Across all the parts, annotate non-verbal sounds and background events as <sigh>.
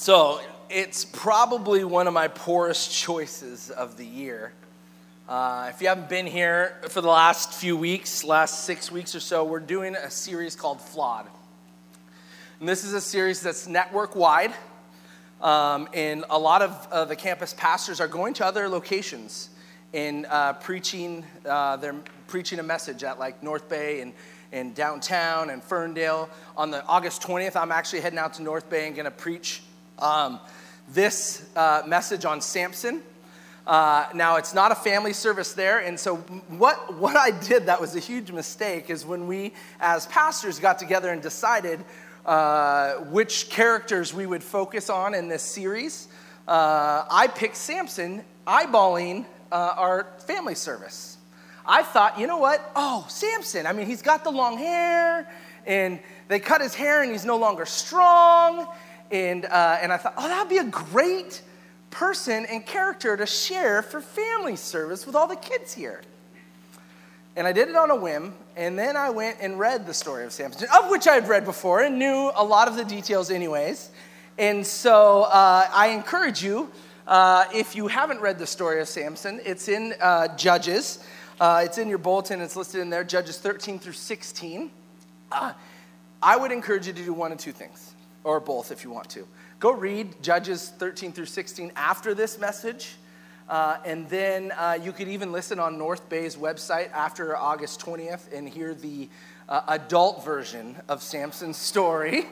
So it's probably one of my poorest choices of the year. Uh, if you haven't been here for the last few weeks, last six weeks or so, we're doing a series called Flawed. And this is a series that's network wide. Um, and a lot of uh, the campus pastors are going to other locations and uh, preaching, uh, they're preaching a message at like North Bay and, and downtown and Ferndale. On the August 20th, I'm actually heading out to North Bay and going to preach um, this uh, message on Samson. Uh, now, it's not a family service there, and so what, what I did that was a huge mistake is when we, as pastors, got together and decided uh, which characters we would focus on in this series. Uh, I picked Samson, eyeballing uh, our family service. I thought, you know what? Oh, Samson. I mean, he's got the long hair, and they cut his hair, and he's no longer strong and, uh, and I thought, oh, that'd be a great person and character to share for family service with all the kids here. And I did it on a whim, and then I went and read the story of Samson, of which I had read before and knew a lot of the details, anyways. And so uh, I encourage you, uh, if you haven't read the story of Samson, it's in uh, Judges. Uh, it's in your bulletin, it's listed in there, Judges 13 through 16. Uh, I would encourage you to do one of two things or both if you want to. Go read Judges 13 through 16 after this message. Uh, and then uh, you could even listen on North Bay's website after August 20th and hear the uh, adult version of Samson's <laughs> story.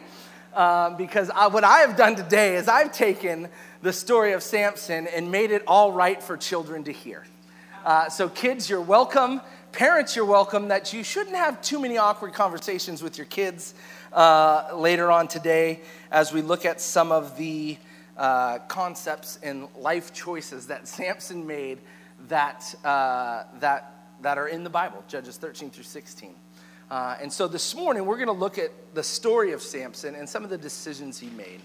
Um, because I, what I have done today is I've taken the story of Samson and made it all right for children to hear. Uh, so, kids, you're welcome. Parents, you're welcome. That you shouldn't have too many awkward conversations with your kids uh, later on today as we look at some of the uh, concepts and life choices that <laughs> Samson made that, uh, that, that are in the Bible, Judges 13 through 16. Uh, and so this morning, we're going to look at the story of Samson and some of the decisions he made.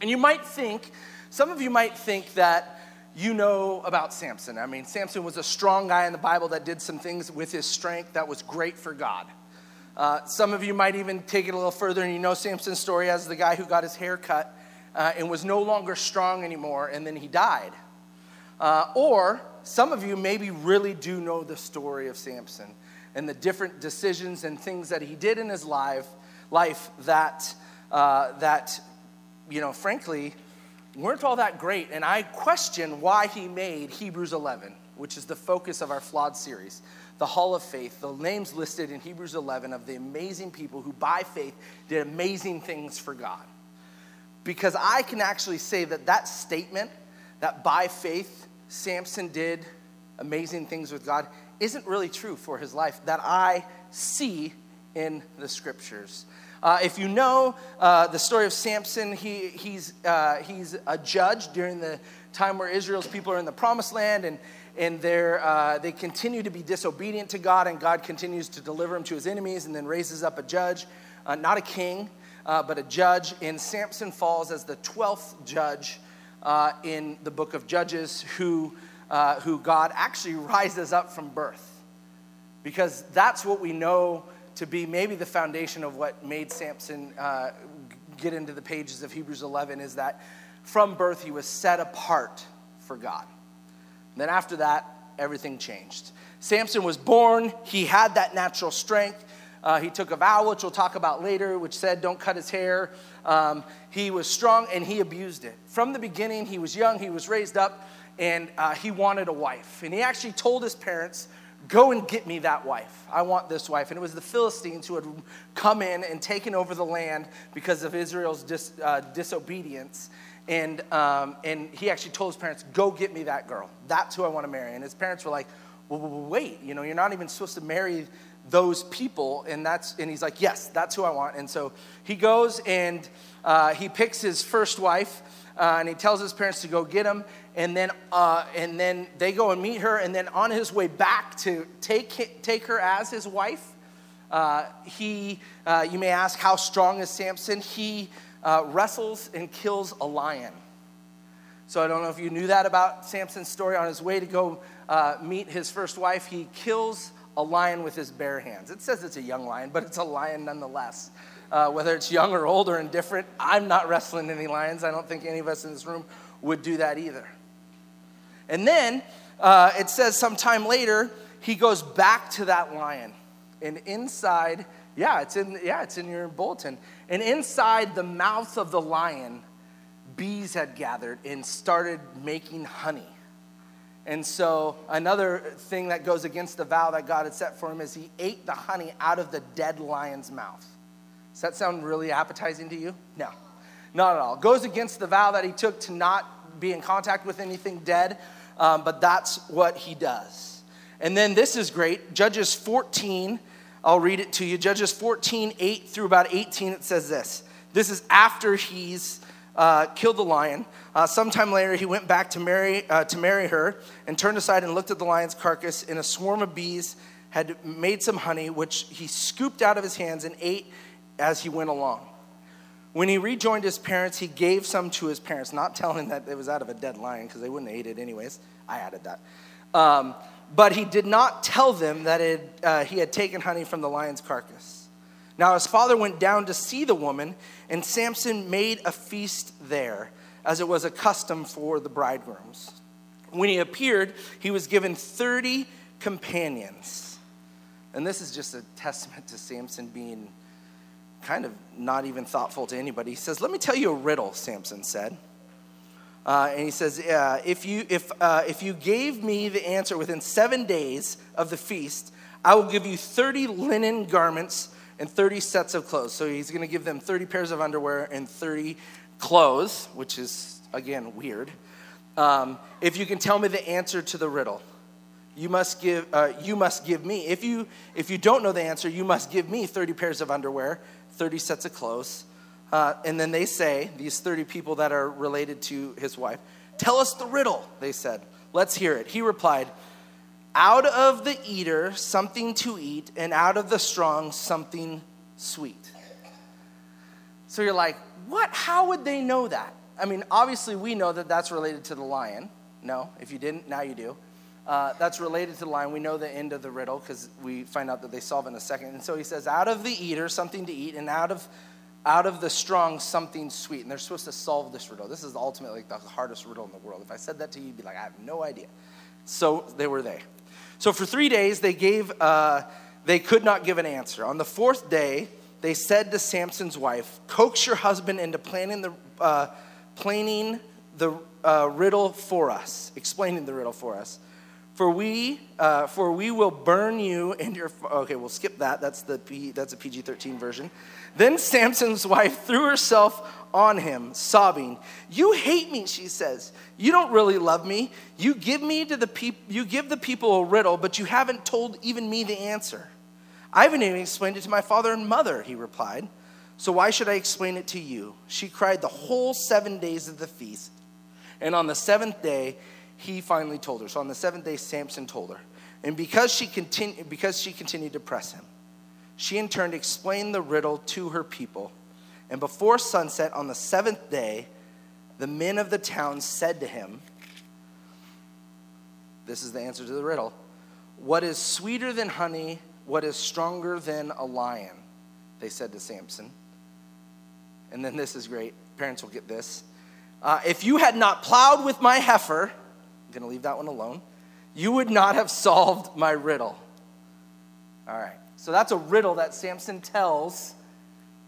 And you might think, some of you might think that you know about Samson. I mean, Samson was a strong guy in the Bible that did some things with his strength that was great for God. Uh, some of you might even take it a little further and you know Samson's story as the guy who got his hair cut uh, and was no longer strong anymore and then he died. Uh, or some of you maybe really do know the story of Samson and the different decisions and things that he did in his life, life that, uh, that, you know, frankly, weren't all that great. And I question why he made Hebrews 11, which is the focus of our flawed series the Hall of Faith, the names listed in Hebrews 11 of the amazing people who by faith did amazing things for God. Because I can actually say that that statement, that by faith Samson did amazing things with God, isn't really true for his life that I see in the scriptures. Uh, if you know uh, the story of Samson, he, he's, uh, he's a judge during the time where Israel's people are in the promised land, and, and they're, uh, they continue to be disobedient to God, and God continues to deliver them to his enemies and then raises up a judge, uh, not a king, uh, but a judge. And Samson falls as the 12th judge uh, in the book of Judges, who, uh, who God actually <laughs> rises up from birth. Because that's what we know to be maybe the foundation of what made Samson uh, get into the pages of Hebrews 11 is that from birth he was set apart for God. Then after that, everything changed. Samson was born, he had that natural strength. Uh, he took a vow, which we'll talk about later, which said, Don't cut his hair. Um, he was strong and he abused it. From the beginning, he was young, he was raised up, and uh, he wanted a wife. And he actually told his parents, Go and get me that wife. I want this wife. And it was the Philistines who had come in and taken over the land because of Israel's dis, uh, disobedience. And, um, and he actually told his parents, Go get me that girl. That's who I want to marry. And his parents were like, well, wait, you know, you're not even supposed to marry those people. And, that's, and he's like, Yes, that's who I want. And so he goes and uh, he picks his first wife. Uh, and he tells his parents to go get him and then uh, and then they go and meet her and then on his way back to take take her as his wife uh, he uh, you may ask how strong is samson he uh, wrestles and kills a lion. So I don't know if you knew that about Samson's story. On his way to go uh, meet his first wife, he kills a lion with his bare hands. It says it's a young lion, but it's a lion nonetheless. uh, whether it's young or old or indifferent. I'm not wrestling any lions. I don't think any of us in this room would do that either. And then uh, it says sometime later, he goes back to that lion. And inside, yeah, it's in, yeah, it's in your bulletin. And inside the mouth of the lion, bees had gathered and started making honey. And so, another thing that goes against the vow that God had set for him is he ate the honey out of the dead lion's mouth. Does that sound really appetizing to you? No, not at all. Goes against the vow that he took to not be in contact with anything dead, um, but that's what he does. And then this is great Judges 14, I'll read it to you. Judges 14, 8 through about 18, it says this. This is after he's uh, killed the lion. Uh, sometime later, he went back to marry, uh, to marry her and turned aside and looked at the lion's carcass. And a swarm of bees had made some honey, which he scooped out of his hands and ate as he went along. When he rejoined his parents, he gave some to his parents, not telling that it was out of a dead lion because they wouldn't have ate it anyways. I added that. Um, but he did not tell them that it, uh, he had taken honey from the lion's carcass. Now his father went down to see the woman, and Samson made a feast there, as it was a custom for the bridegrooms. When he appeared, he was given 30 companions. And this is just a testament to Samson being kind of not even thoughtful to anybody. He says, Let me tell you a riddle, Samson said. Uh, and he says, uh, if, you, if, uh, if you gave me the answer within seven days of the feast, I will give you 30 linen garments and 30 sets of clothes. So he's going to give them 30 pairs of underwear and 30 clothes, which is, again, weird. Um, if you can tell me the answer to the riddle, you must give, uh, you must give me. If you, if you don't know the answer, you must give me 30 pairs of underwear, 30 sets of clothes. Uh, and then they say, these 30 people that are related to his wife, Tell us the riddle, they said. Let's hear it. He replied, out of the eater something to eat, and out of the strong something sweet. So you're like, what? How would they know that? I mean, obviously, we know that that's related to the lion. No, if you didn't, now you do. Uh, that's related to the lion. We know the end of the riddle because we find out that they solve in a second. And so he says, out of the eater, something to eat, and out of out of the strong, something sweet. And they're supposed to solve this riddle. This is ultimately like the hardest riddle in the world. If I said that to you, you'd be like, I have no idea. So they were they. So for three days, they gave, uh, they could not give an answer. On the fourth day, they said to Samson's wife, "Coax your husband into planning the, uh, planning the uh, riddle for us, explaining the riddle for us." For we, uh, for we will burn you and your. Okay, we'll skip that. That's the P, that's a PG thirteen version. Then Samson's wife threw herself on him, sobbing. You hate me, she says. You don't really love me. You give me to the peop- you give the people a riddle, but you haven't told even me the answer. I haven't even explained it to my father and mother, he replied. So why should I explain it to you? She cried the whole seven days of the feast. And on the seventh day, he finally told her. So on the seventh day, Samson told her. And because she, continued, because she continued to press him, she in turn explained the riddle to her people. And before sunset on the seventh day, the men of the town said to him, This is the answer to the riddle. What is sweeter than honey? What is stronger than a lion? They said to Samson. And then this is great. Parents will get this. Uh, if you had not plowed with my heifer, going to leave that one alone, you would not have solved my riddle. All right. So that's a riddle that Samson tells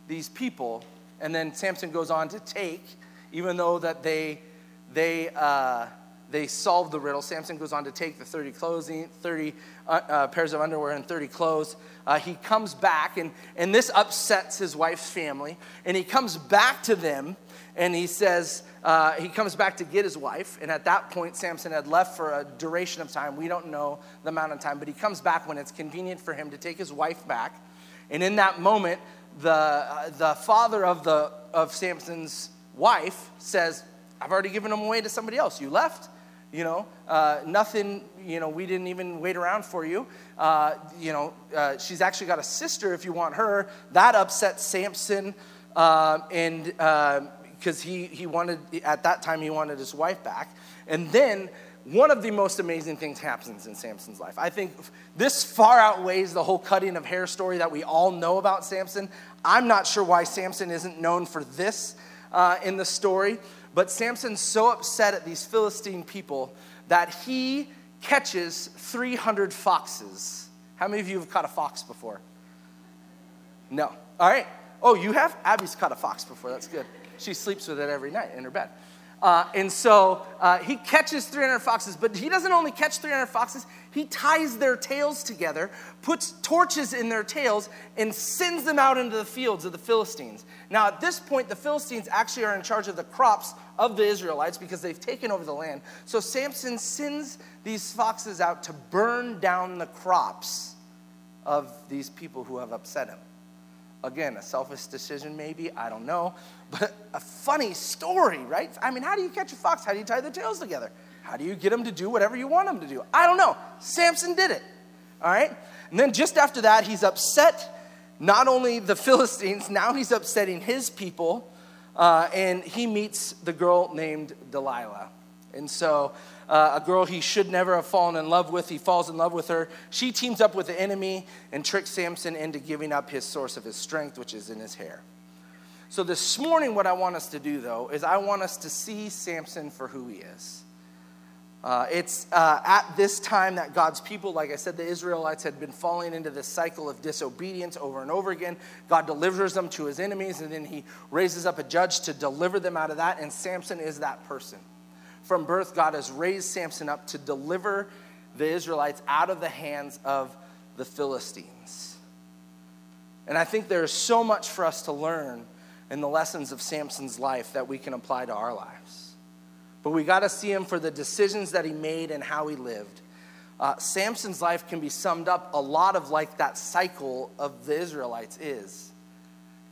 these people. And then Samson goes on to take, even though that they, they, uh, they solve the riddle, Samson goes on to take the 30 clothing, 30 uh, uh, pairs of underwear and 30 clothes. Uh, he comes back, and, and this upsets his wife's family. And he comes back to them and he says, uh, he comes back to get his wife. And at that point, Samson had left for a duration of time. We don't know the amount of time, but he comes back when it's convenient for him to take his wife back. And in that moment, the, uh, the father of, the, of Samson's wife says, I've already given him away to somebody else. You left, you know, uh, nothing, you know, we didn't even wait around for you. Uh, you know, uh, she's actually got a sister if you want her. That upsets Samson. Uh, and because he, he wanted, at that time, he wanted his wife back. And then one of the most amazing things happens in Samson's life. I think this far outweighs the whole cutting of hair story that we all know about Samson. I'm not sure why Samson isn't known for this uh, in the story, but Samson's so upset at these Philistine people that he catches 300 foxes. How many of you have caught a fox before? No. All right. Oh, you have? Abby's caught a fox before. That's good. She sleeps with it every night in her bed. Uh, and so uh, he catches 300 foxes, but he doesn't only catch 300 foxes, he ties their tails together, puts torches in their tails, and sends them out into the fields of the Philistines. Now, at this point, the Philistines actually are in charge of the crops of the Israelites because they've taken over the land. So Samson sends these foxes out to burn down the crops of these people who have upset him. Again, a selfish decision, maybe, I don't know, <laughs> but a funny story, right? I mean, how do you catch a fox? How do you tie their tails together? How do you get them to do whatever you want them to do? I don't know. Samson did it, all right? And then just after that, he's upset not only the <laughs> Philistines, now he's upsetting his people, uh, and he meets the girl named Delilah. And so uh, a girl he should never have fallen in love with. He falls in love with her. She teams up with the enemy and tricks Samson into giving up his source of his strength, which is in his hair. So, this morning, what I want us to do, though, is I want us to see Samson for who he is. Uh, it's uh, at this time that God's people, like I said, the Israelites had been falling into this cycle of disobedience over and over again. God delivers them to his enemies, and then he raises up a judge to deliver them out of that, and Samson is that person from birth, God has raised Samson up to deliver the Israelites out of the hands of the Philistines. And I think there is so much for us to learn in the lessons of Samson's life that we can apply to our lives. But we got to see him for the decisions that he made and how he lived. Uh, Samson's life can be summed up a lot of like that cycle of the Israelites is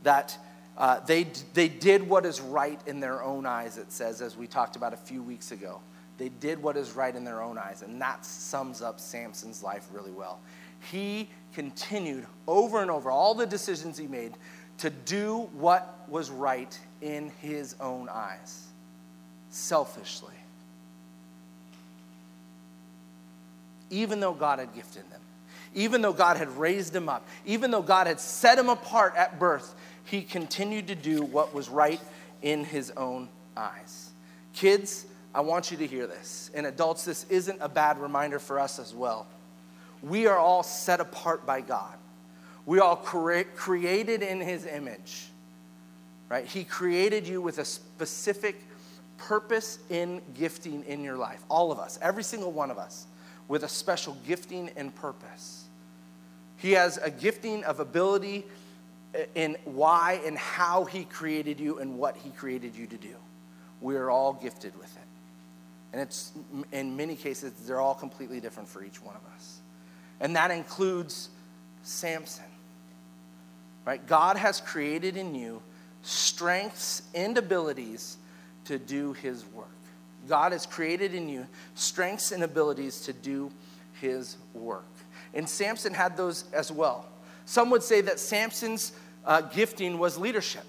that uh, they, they did what is right in their own eyes, it says, as we talked about a few weeks ago. They did what is right in their own eyes. And that sums up Samson's life really well. He continued over and over all the decisions he made to do what was right in his own eyes, selfishly. Even though God had gifted them, even though God had raised him up, even though God had set him apart at birth, he continued to do what was right in his own eyes. Kids, I want you to hear this. And adults, this isn't a bad reminder for us as well. We are all set apart by God. We are all cre- created in his image. Right? He created you with a specific purpose in gifting in your life. All of us, every single one of us, with a special gifting and purpose. He has a gifting of ability in why and how He created you and what He created you to do. We're all gifted with it. And it's, in many cases, they're all completely different for each one of us. And that includes Samson. Right? God has created in you strengths and abilities to do His work. God has created in you strengths and abilities to do His work. And Samson had those as well. Some would say that Samson's uh, gifting was leadership,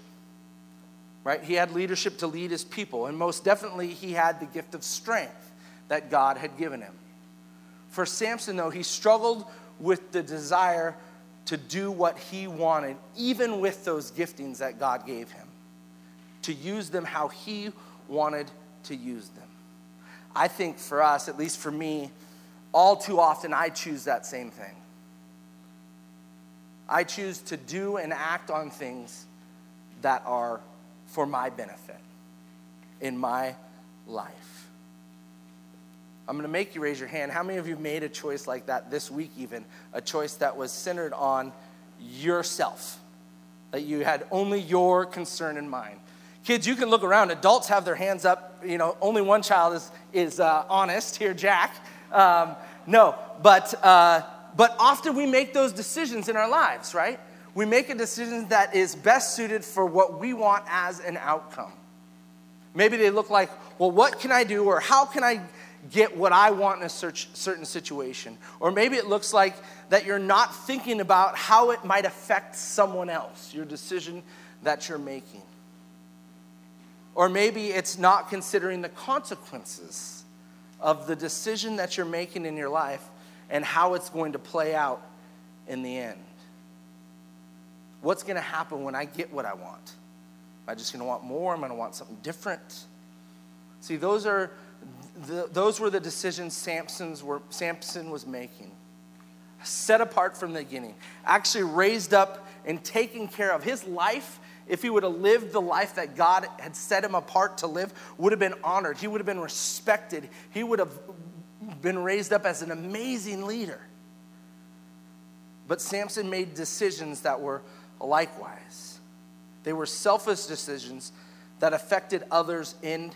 right? He had leadership to lead his people, and most definitely he had the gift of strength that God had given him. For Samson, though, he struggled with the desire to do what he wanted, even with those giftings that God gave him, to use them how he wanted to use them. I think for us, at least for me, all too often I choose that same thing. I choose to do and act on things that are for my benefit in my life. I'm going to make you raise your hand. How many of you made a choice like that this week, even? A choice that was centered on yourself, that you had only your concern in mind. Kids, you can look around. Adults have their hands up. You know, only one child is, is uh, honest here, Jack. Um, no, but. Uh, but often we make those decisions in our lives, right? We make a decision that is best suited for what we want as an outcome. Maybe they look like, well, what can I do, or how can I get what I want in a certain situation? Or maybe it looks like that you're not thinking about how it might affect someone else, your decision that you're making. Or maybe it's not considering the consequences of the decision that you're making in your life and how it's going to play out in the end. what's going to happen when I get what I want? Am I just going to want more? Am I going to want something different? See, those are the, those were the decisions Samson's were, Samson was making. Set apart from the beginning, actually raised up and taken care of. His life, if he would have lived the life that God had set him apart to live, would have been honored. He would have been respected. He would have been raised up as an amazing leader. But Samson made decisions that were likewise. They were selfish decisions that affected others in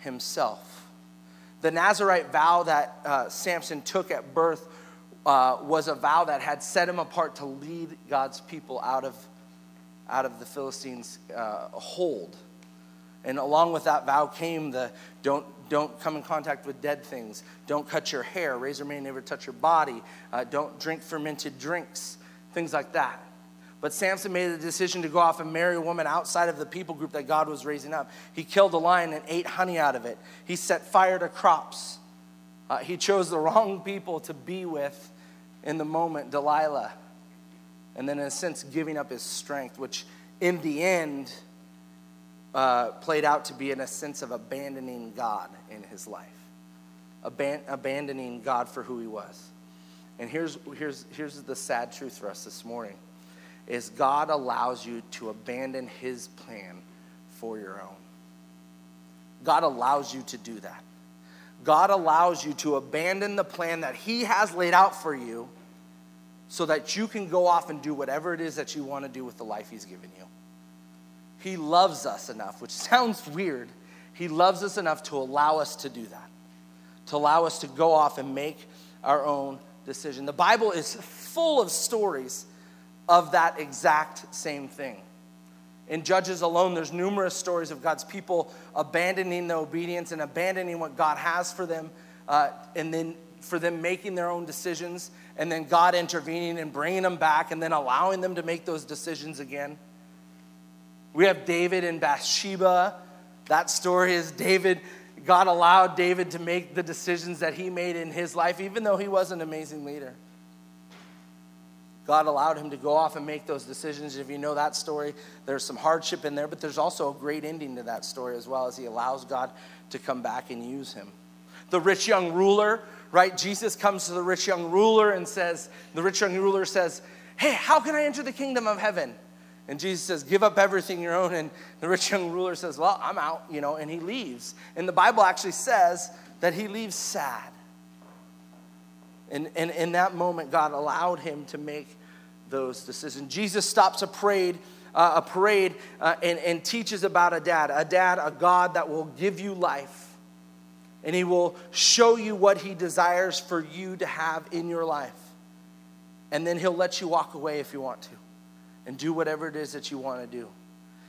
himself. The Nazarite vow that uh, Samson took at birth uh, was a vow that had set him apart to lead God's people out of, out of the Philistines' uh, hold. And along with that vow came the don't, don't come in contact with dead things, don't cut your hair, razor may never touch your body, uh, don't drink fermented drinks, things like that. But Samson made the decision to go off and marry a woman outside of the people group that God was raising up. He killed a lion and ate honey out of it. He set fire to crops. Uh, he chose the <laughs> wrong people to be with in the moment, Delilah. And then, in a sense, giving up his strength, which in the end uh, played out to be in a sense of abandoning God in his life, Aban- abandoning God for who he was. And here's, here's, here's the sad truth for us this morning is God allows you to abandon his plan for your own. God allows you to do that. God allows you to abandon the plan that he has laid out for you so that you can go off and do whatever it is that you want to do with the life he's given you. He loves us enough, which sounds weird. He loves us enough to allow us to do that, to allow us to go off and make our own decision. The Bible is full of stories of that exact same thing. In Judges alone, there's numerous stories of God's people abandoning the obedience and abandoning what God has for them, uh, and then for them making their own decisions, and then God intervening and bringing them back, and then allowing them to make those decisions again. We have David and Bathsheba. That story is David, God allowed David to make the decisions that he made in his life, even though he was an amazing leader. God allowed him to go off and make those decisions. If you know that story, there's some hardship in there, but there's also a great ending to that story as well as he allows God to come back and use him. The rich young ruler, right? Jesus comes to the rich young ruler and says, The rich young ruler says, Hey, how can I enter the kingdom of heaven? And Jesus says, Give up everything your own. And the rich young ruler says, Well, I'm out, you know, and he leaves. And the Bible actually says that he leaves sad. And, and in that moment, God allowed him to make those decisions. Jesus stops a parade, uh, a parade uh, and, and teaches about a dad, a dad, a God that will give you life. And he will show you what he desires for you to have in your life. And then he'll let you walk away if you want to and do whatever it is that you want to do.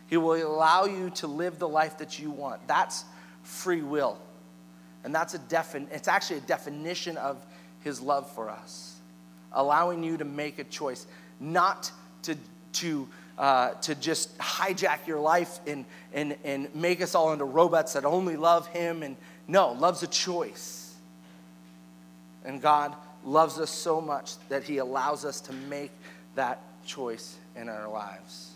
He will allow you to live the life that you want. That's free will. And that's a defin- it's actually a definition of his love for us, allowing you to make a choice, not to, to, uh, to just hijack your life and, and, and make us all into robots that only love him. And no, love's a choice. And God loves us so much that he allows us to make that choice in our lives.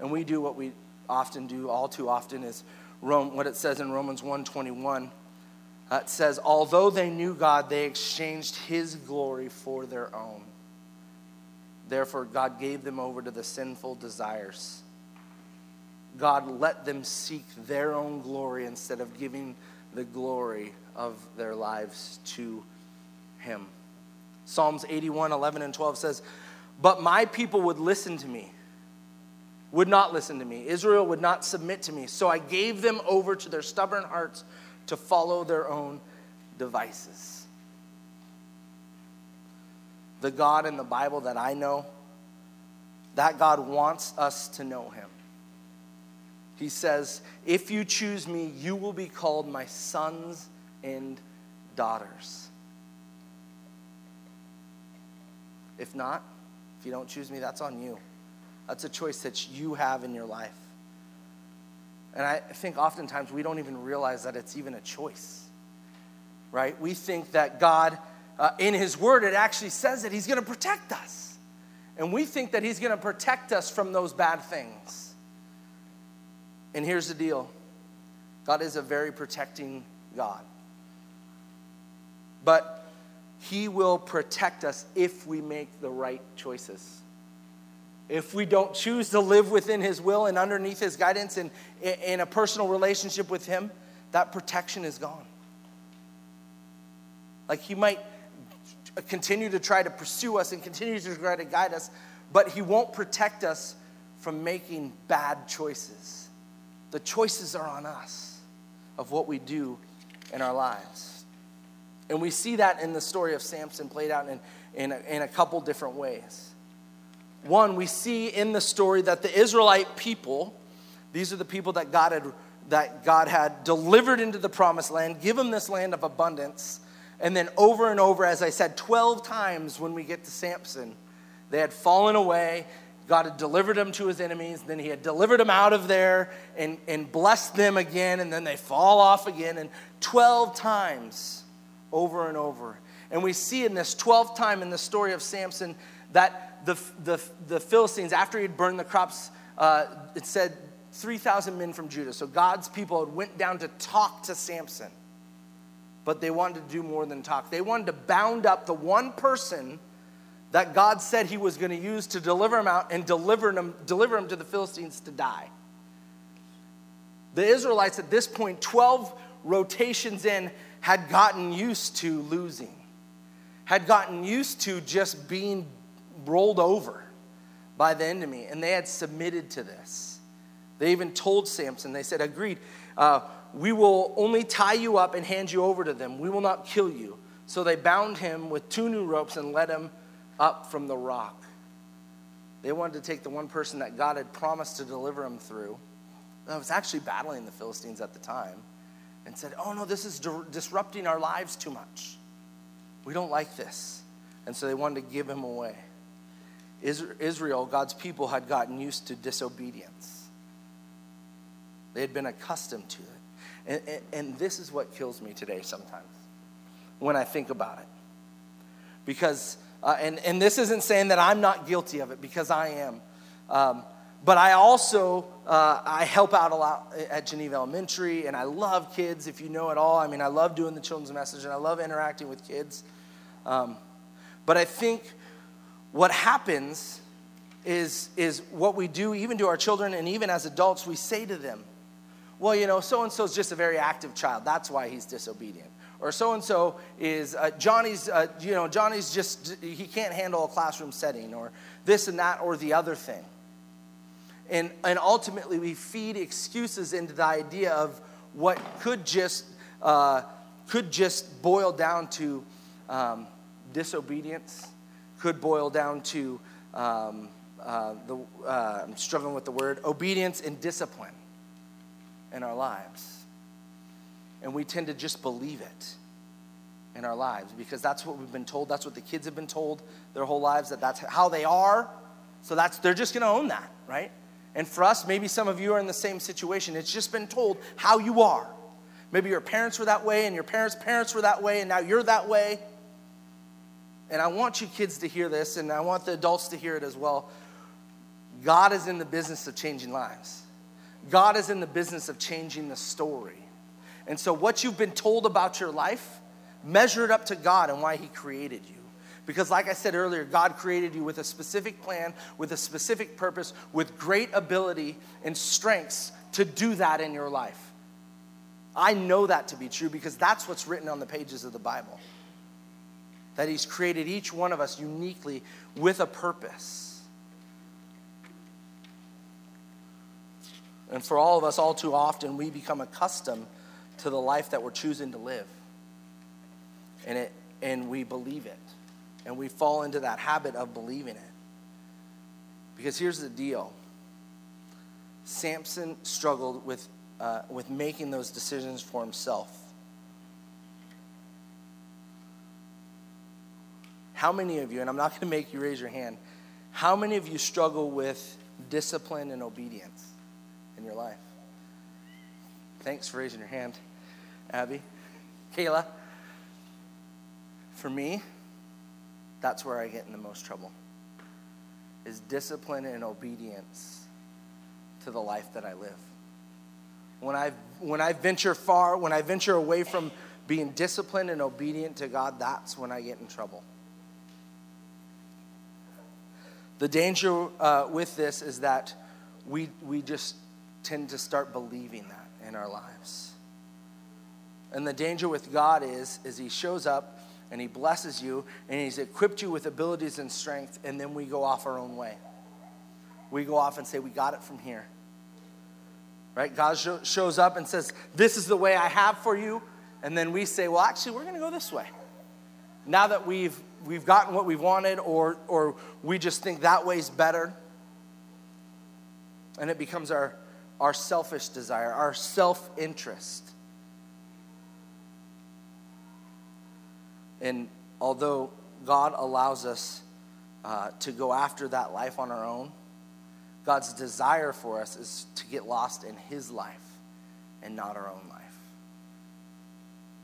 And we do what we often do, all too often, is Rome, what it says in Romans 121 uh, it says, although they knew God, they exchanged his glory for their own. Therefore, God gave them over to the sinful desires. God let them seek their own glory instead of giving the glory of their lives to him. Psalms 81, 11, and 12 says, But my people would listen to me, would not listen to me. Israel would not submit to me. So I gave them over to their stubborn hearts to follow their own devices. The God in the Bible that I know, that God wants us to know him. He says, If you choose me, you will be called my sons and daughters. If not, if you don't choose me, that's on you. That's a choice that you have in your life. And I think oftentimes we don't even realize that it's even a choice, right? We think that God, uh, in His Word, it actually says that He's going to protect us. And we think that He's going to protect us from those bad things. And here's the deal God is a very protecting God. But He will protect us if we make the right choices. If we don't choose to live within His will and underneath His guidance and in a personal relationship with Him, that protection is gone. Like He might continue to try to pursue us and continue to try to guide us, but He won't protect us from making bad choices. The choices are on us of what we do in our lives. And we see that in the story of Samson played out in, in, a, in a couple different ways. One, we see in the story that the Israelite people, these are the people that God had, that God had delivered into the promised land, give them this land of abundance. And then over and over, as I said, 12 times when we get to Samson, they had fallen away. God had delivered them to his enemies. Then he had delivered them out of there and, and blessed them again. And then they fall off again. And 12 times over and over. And we see in this 12th time in the story of Samson that the, the, the Philistines, after he had burned the crops, uh, it said 3,000 men from Judah. So God's people had went down to talk to Samson but they wanted to do more than talk. They wanted to bound up the one person that God said he was going to use to deliver him out and deliver him, deliver him to the Philistines to die. The Israelites at this point, 12 rotations in, had gotten used to losing, had gotten used to just being rolled over by the enemy, and they had submitted to this. They even told Samson, they said, Agreed. Uh, we will only tie you up and hand you over to them. We will not kill you. So they bound him with two new ropes and led him up from the rock. They wanted to take the one person that God had promised to deliver him through, that was actually battling the Philistines at the time, and said, Oh no, this is di- disrupting our lives too much. We don't like this. And so they wanted to give him away. Israel, God's people, had gotten used to disobedience. They had been accustomed to it. And, and, and this is what kills me today sometimes when I think about it. Because, uh, and, and this isn't saying that I'm not guilty of it, because I am. Um, but I also, uh, I help out a lot at Geneva Elementary, and I love kids, if you know it all. I mean, I love doing the children's message, and I love interacting with kids. Um, but I think what happens is, is what we do, even to our children, and even as adults, we say to them, well, you know, so and so is just a very active child. That's why he's disobedient. Or so and so is uh, Johnny's, uh, you know, Johnny's just, he can't handle a classroom setting, or this and that, or the other thing. And, and ultimately, we feed excuses into the idea of what could just, uh, could just boil down to um, disobedience, could boil down to, um, uh, the, uh, I'm struggling with the word, obedience and discipline in our lives. And we tend to just believe it in our lives because that's what we've been told. That's what the kids have been told their whole lives that that's how they are. So that's they're just going to own that, right? And for us, maybe some of you are in the same situation. It's just been told how you are. Maybe your parents were that way and your parents' parents were that way and now you're that way. And I want you kids to hear this and I want the adults to hear it as well. God is in the business of changing lives. God is in the business of changing the story. And so, what you've been told about your life, measure it up to God and why He created you. Because, like I said earlier, God created you with a specific plan, with a specific purpose, with great ability and strengths to do that in your life. I know that to be true because that's what's written on the pages of the Bible. That He's created each one of us uniquely with a purpose. And for all of us, all too often, we become accustomed to the life that we're choosing to live. And, it, and we believe it. And we fall into that habit of believing it. Because here's the deal Samson struggled with, uh, with making those decisions for himself. How many of you, and I'm not going to make you raise your hand, how many of you struggle with discipline and obedience? in your life? Thanks for raising your hand, Abby. Kayla. For me, that's where I get in the most trouble. is discipline and obedience to the life that I live. When I, when I venture far, when I venture away from being disciplined and obedient to God, that's when I get in trouble. The danger uh, with this is that we, we just tend to start believing that in our lives. And the danger with God is, is He shows up and He blesses you and He's equipped you with abilities and strength, and then we go off our own way. We go off and say, We got it from here. Right? God shows up and says, This is the way I have for you. And then we say, Well, actually, we're going to go this way. Now that we've, we've gotten what we've wanted, or, or we just think that way's better. And it becomes our, our selfish desire, our self interest. And although God allows us uh, to go after that life on our own, God's desire for us is to get lost in His life and not our own life.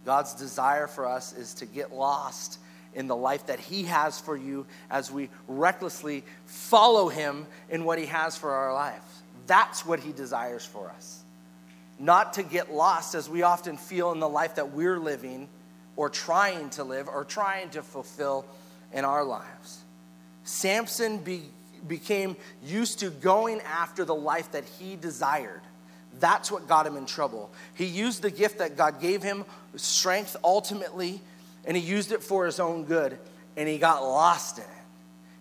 God's desire for us is to get lost in the life that He has for you as we recklessly follow Him in what He has for our lives. That's what He desires for us. Not to get lost as we often feel in the life that we're living or trying to live or trying to fulfill in our lives. Samson be, became used to going after the life that he desired. That's what got him in trouble. He used the gift that God gave him, strength ultimately, and he used it for his own good, and he got lost in it.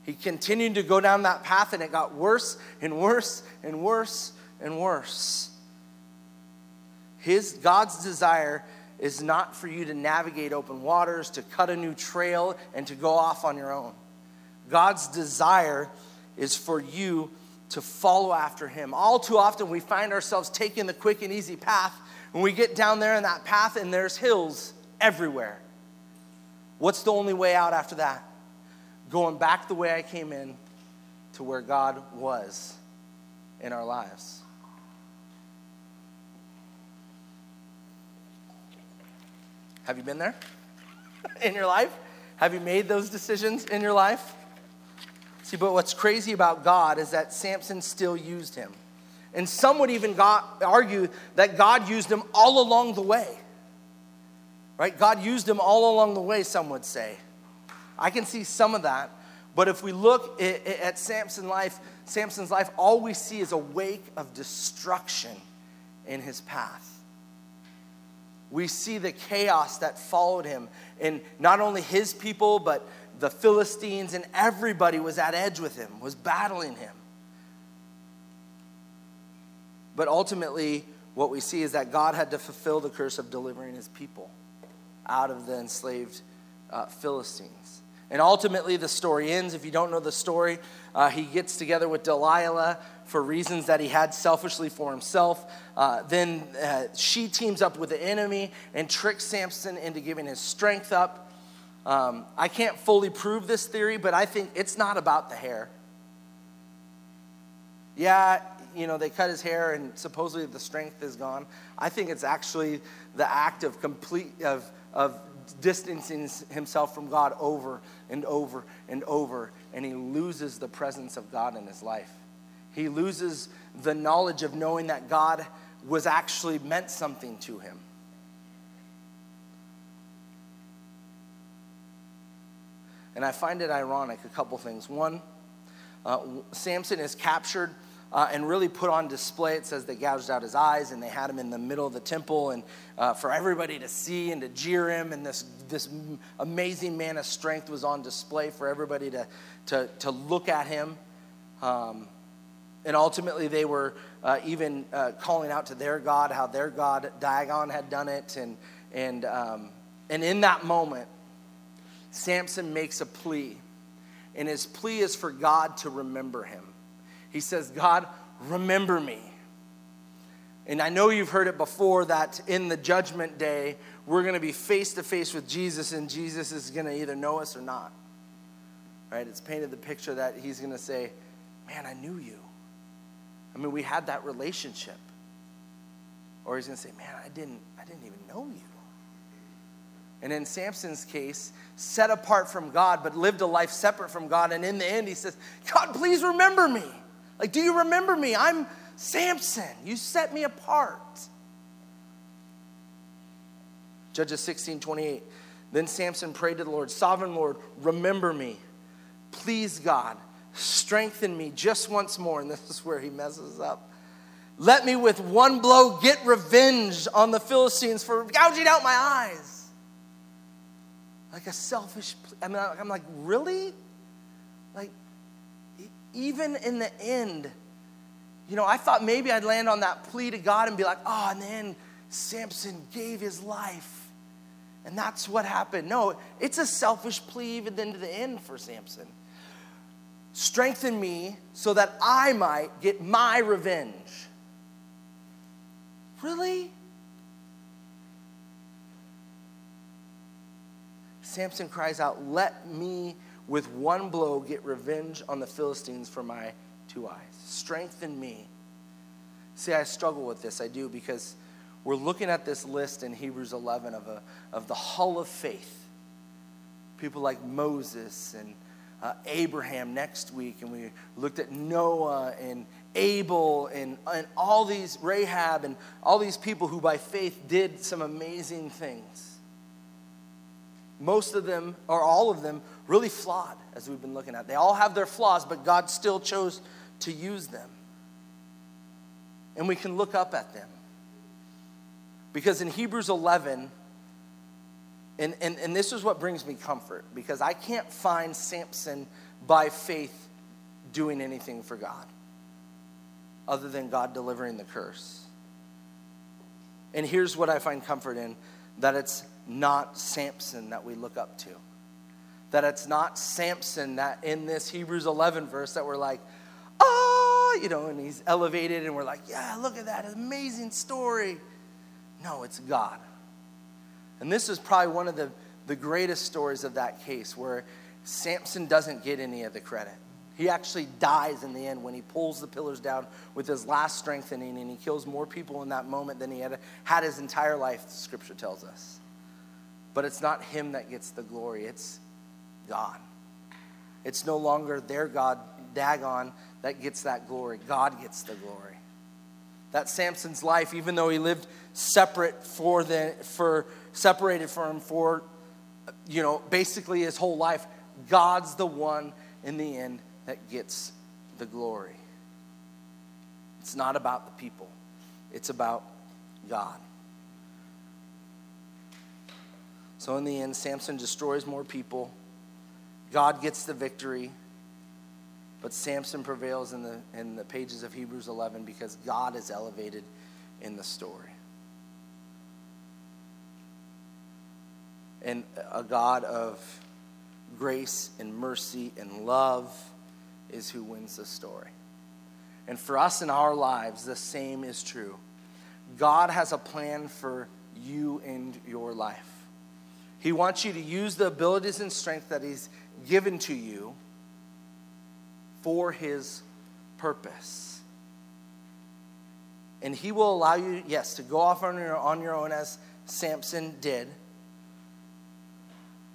He continued to go down that path, and it got worse and worse and worse and worse. His God's desire is not for you to navigate open waters, to cut a new trail, and to go off on your own. God's desire is for you to follow after Him. All too often, we find ourselves taking the quick and easy path, and we get down there in that path, and there's hills everywhere. What's the only way out after that? Going back the way I came in to where God was in our lives. Have you been there <laughs> in your life? Have you made those decisions in your life? See, but what's crazy about God is that Samson still used him. And some would even got, argue that God used him all along the way. Right? God used him all along the way, some would say. I can see some of that. But if we look at Samson's life, Samson's life, all we see is a wake of destruction in his path we see the chaos that followed him. And not only his people, but the Philistines and everybody was at edge with him, was battling him. But ultimately, what we see is that God had to fulfill the curse of delivering his people out of the enslaved uh, Philistines. And ultimately, the story ends. If you don't know the story, uh, he gets together with Delilah for reasons that he had selfishly for himself. Uh, then uh, she teams up with the enemy and tricks Samson into giving his strength up. Um, I can't fully prove this theory, but I think it's not about the hair. Yeah, you know, they cut his hair and supposedly the strength is gone. I think it's actually the act of complete, of, of distancing himself from God over and over and over, and he loses the presence of God in his life. He loses the knowledge of knowing that God was actually meant something to him. And I find it ironic, a couple things. One, uh, Samson is captured uh, and really put on display. It says they gouged out his eyes and they had him in the middle of the temple and uh, for everybody to see and to jeer him. And this, this amazing man of strength was on display for everybody to, to, to look at him. Um, and ultimately, they were uh, even uh, calling out to their God, how their God, Dagon, had done it. And, and, um, and in that moment, Samson makes a plea. And his plea is for God to remember him. He says, God, remember me. And I know you've heard it before that in the judgment day, we're going to be face to face with Jesus, and Jesus is going to either know us or not. Right? It's painted the picture that he's going to say, Man, I knew you. I mean, we had that relationship. Or he's going to say, Man, I didn't, I didn't even know you. And in Samson's case, set apart from God, but lived a life separate from God. And in the end, he says, God, please remember me. Like, do you remember me? I'm Samson. You set me apart. Judges 16 28. Then Samson prayed to the Lord, Sovereign Lord, remember me. Please, God, strengthen me just once more. And <laughs> this is where he messes up. Let me with one blow get revenge on the Philistines for gouging out my eyes. Like a selfish, I mean, I'm like, really? Like, even in the end, you know, I thought maybe I'd land on that plea to God and be like, oh, and then Samson gave his life. And that's what happened. No, it's a selfish plea even then to the end for Samson. Strengthen me so that I might get my revenge. Really? Samson cries out, Let me with one blow get revenge on the Philistines for my two eyes. Strengthen me. See, I struggle with this. I do because we're looking at this list in Hebrews 11 of, a, of the Hall of Faith. People like Moses and uh, Abraham next week, and we looked at Noah and Abel and, and all these, Rahab, and all these people who by faith did some amazing things. Most of them, or all of them, really flawed, as we've been looking at. They all have their flaws, but God still chose to use them. And we can look up at them. Because in Hebrews 11, and, and, and this is what brings me comfort, because I can't find Samson by faith doing anything for God other than God delivering the curse. And here's what I find comfort in that it's not Samson that we look up to. That it's not Samson that in this Hebrews 11 verse that we're like, oh, you know, and he's elevated and we're like, yeah, look at that amazing story. No, it's God. And this is probably one of the, the greatest stories of that case where Samson doesn't get any of the credit. He actually dies in the end when he pulls the pillars down with his last strengthening, and he kills more people in that moment than he had had his entire life, scripture tells us. But it's not him that gets the glory, it's God. It's no longer their God, Dagon, that gets that glory. God gets the glory that Samson's life, even though he lived separate for the for separated from him for you know basically his whole life, God's the one in the end that gets the glory. It's not about the people. It's about God. So in the end, Samson destroys more people. God gets the victory. But Samson prevails in the, in the pages of Hebrews 11 because God is elevated in the story. And a God of grace and mercy and love is who wins the story. And for us in our lives, the same is true. God has a plan for you and your life. He wants you to use the abilities and strength that He's given to you for his purpose. And he will allow you, yes, to go off on your, on your own as Samson did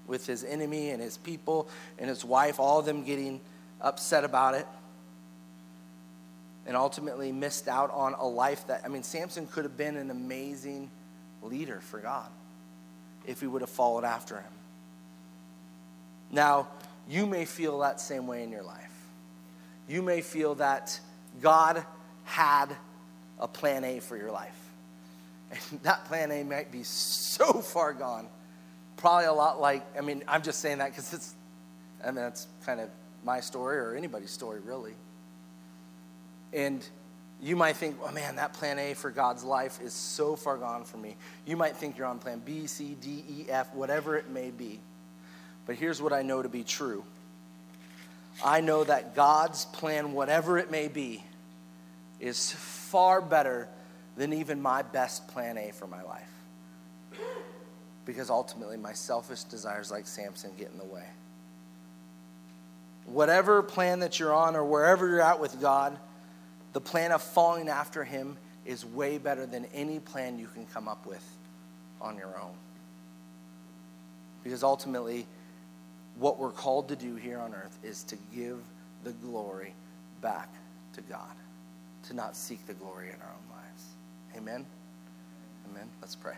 with his enemy and his people and his wife, all of them getting upset about it and ultimately missed out on a life that, I mean, Samson could have been an amazing leader for God if he would have followed after him. Now, you may feel that same way in your life you may feel that God had a plan A for your life. And <laughs> that plan A might be so far gone. Probably a lot like, I mean, I'm just saying that because it's, I mean, that's kind of my story or anybody's story, really. And you might think, oh man, that plan A for God's life is so far gone for me. You might think you're on plan B, C, D, E, F, whatever it may be. But here's what I know to be true I know that God's plan, whatever it may be, is far better than even my best plan A for my life. Because ultimately, my selfish desires, like Samson, get in the way. Whatever plan that you're on or wherever you're at with God, the plan of following after Him is way better than any plan you can come up with on your own. Because ultimately, what we're called to do here on earth is to give the glory back to God, to not seek the glory in our own lives. Amen? Amen. Let's pray.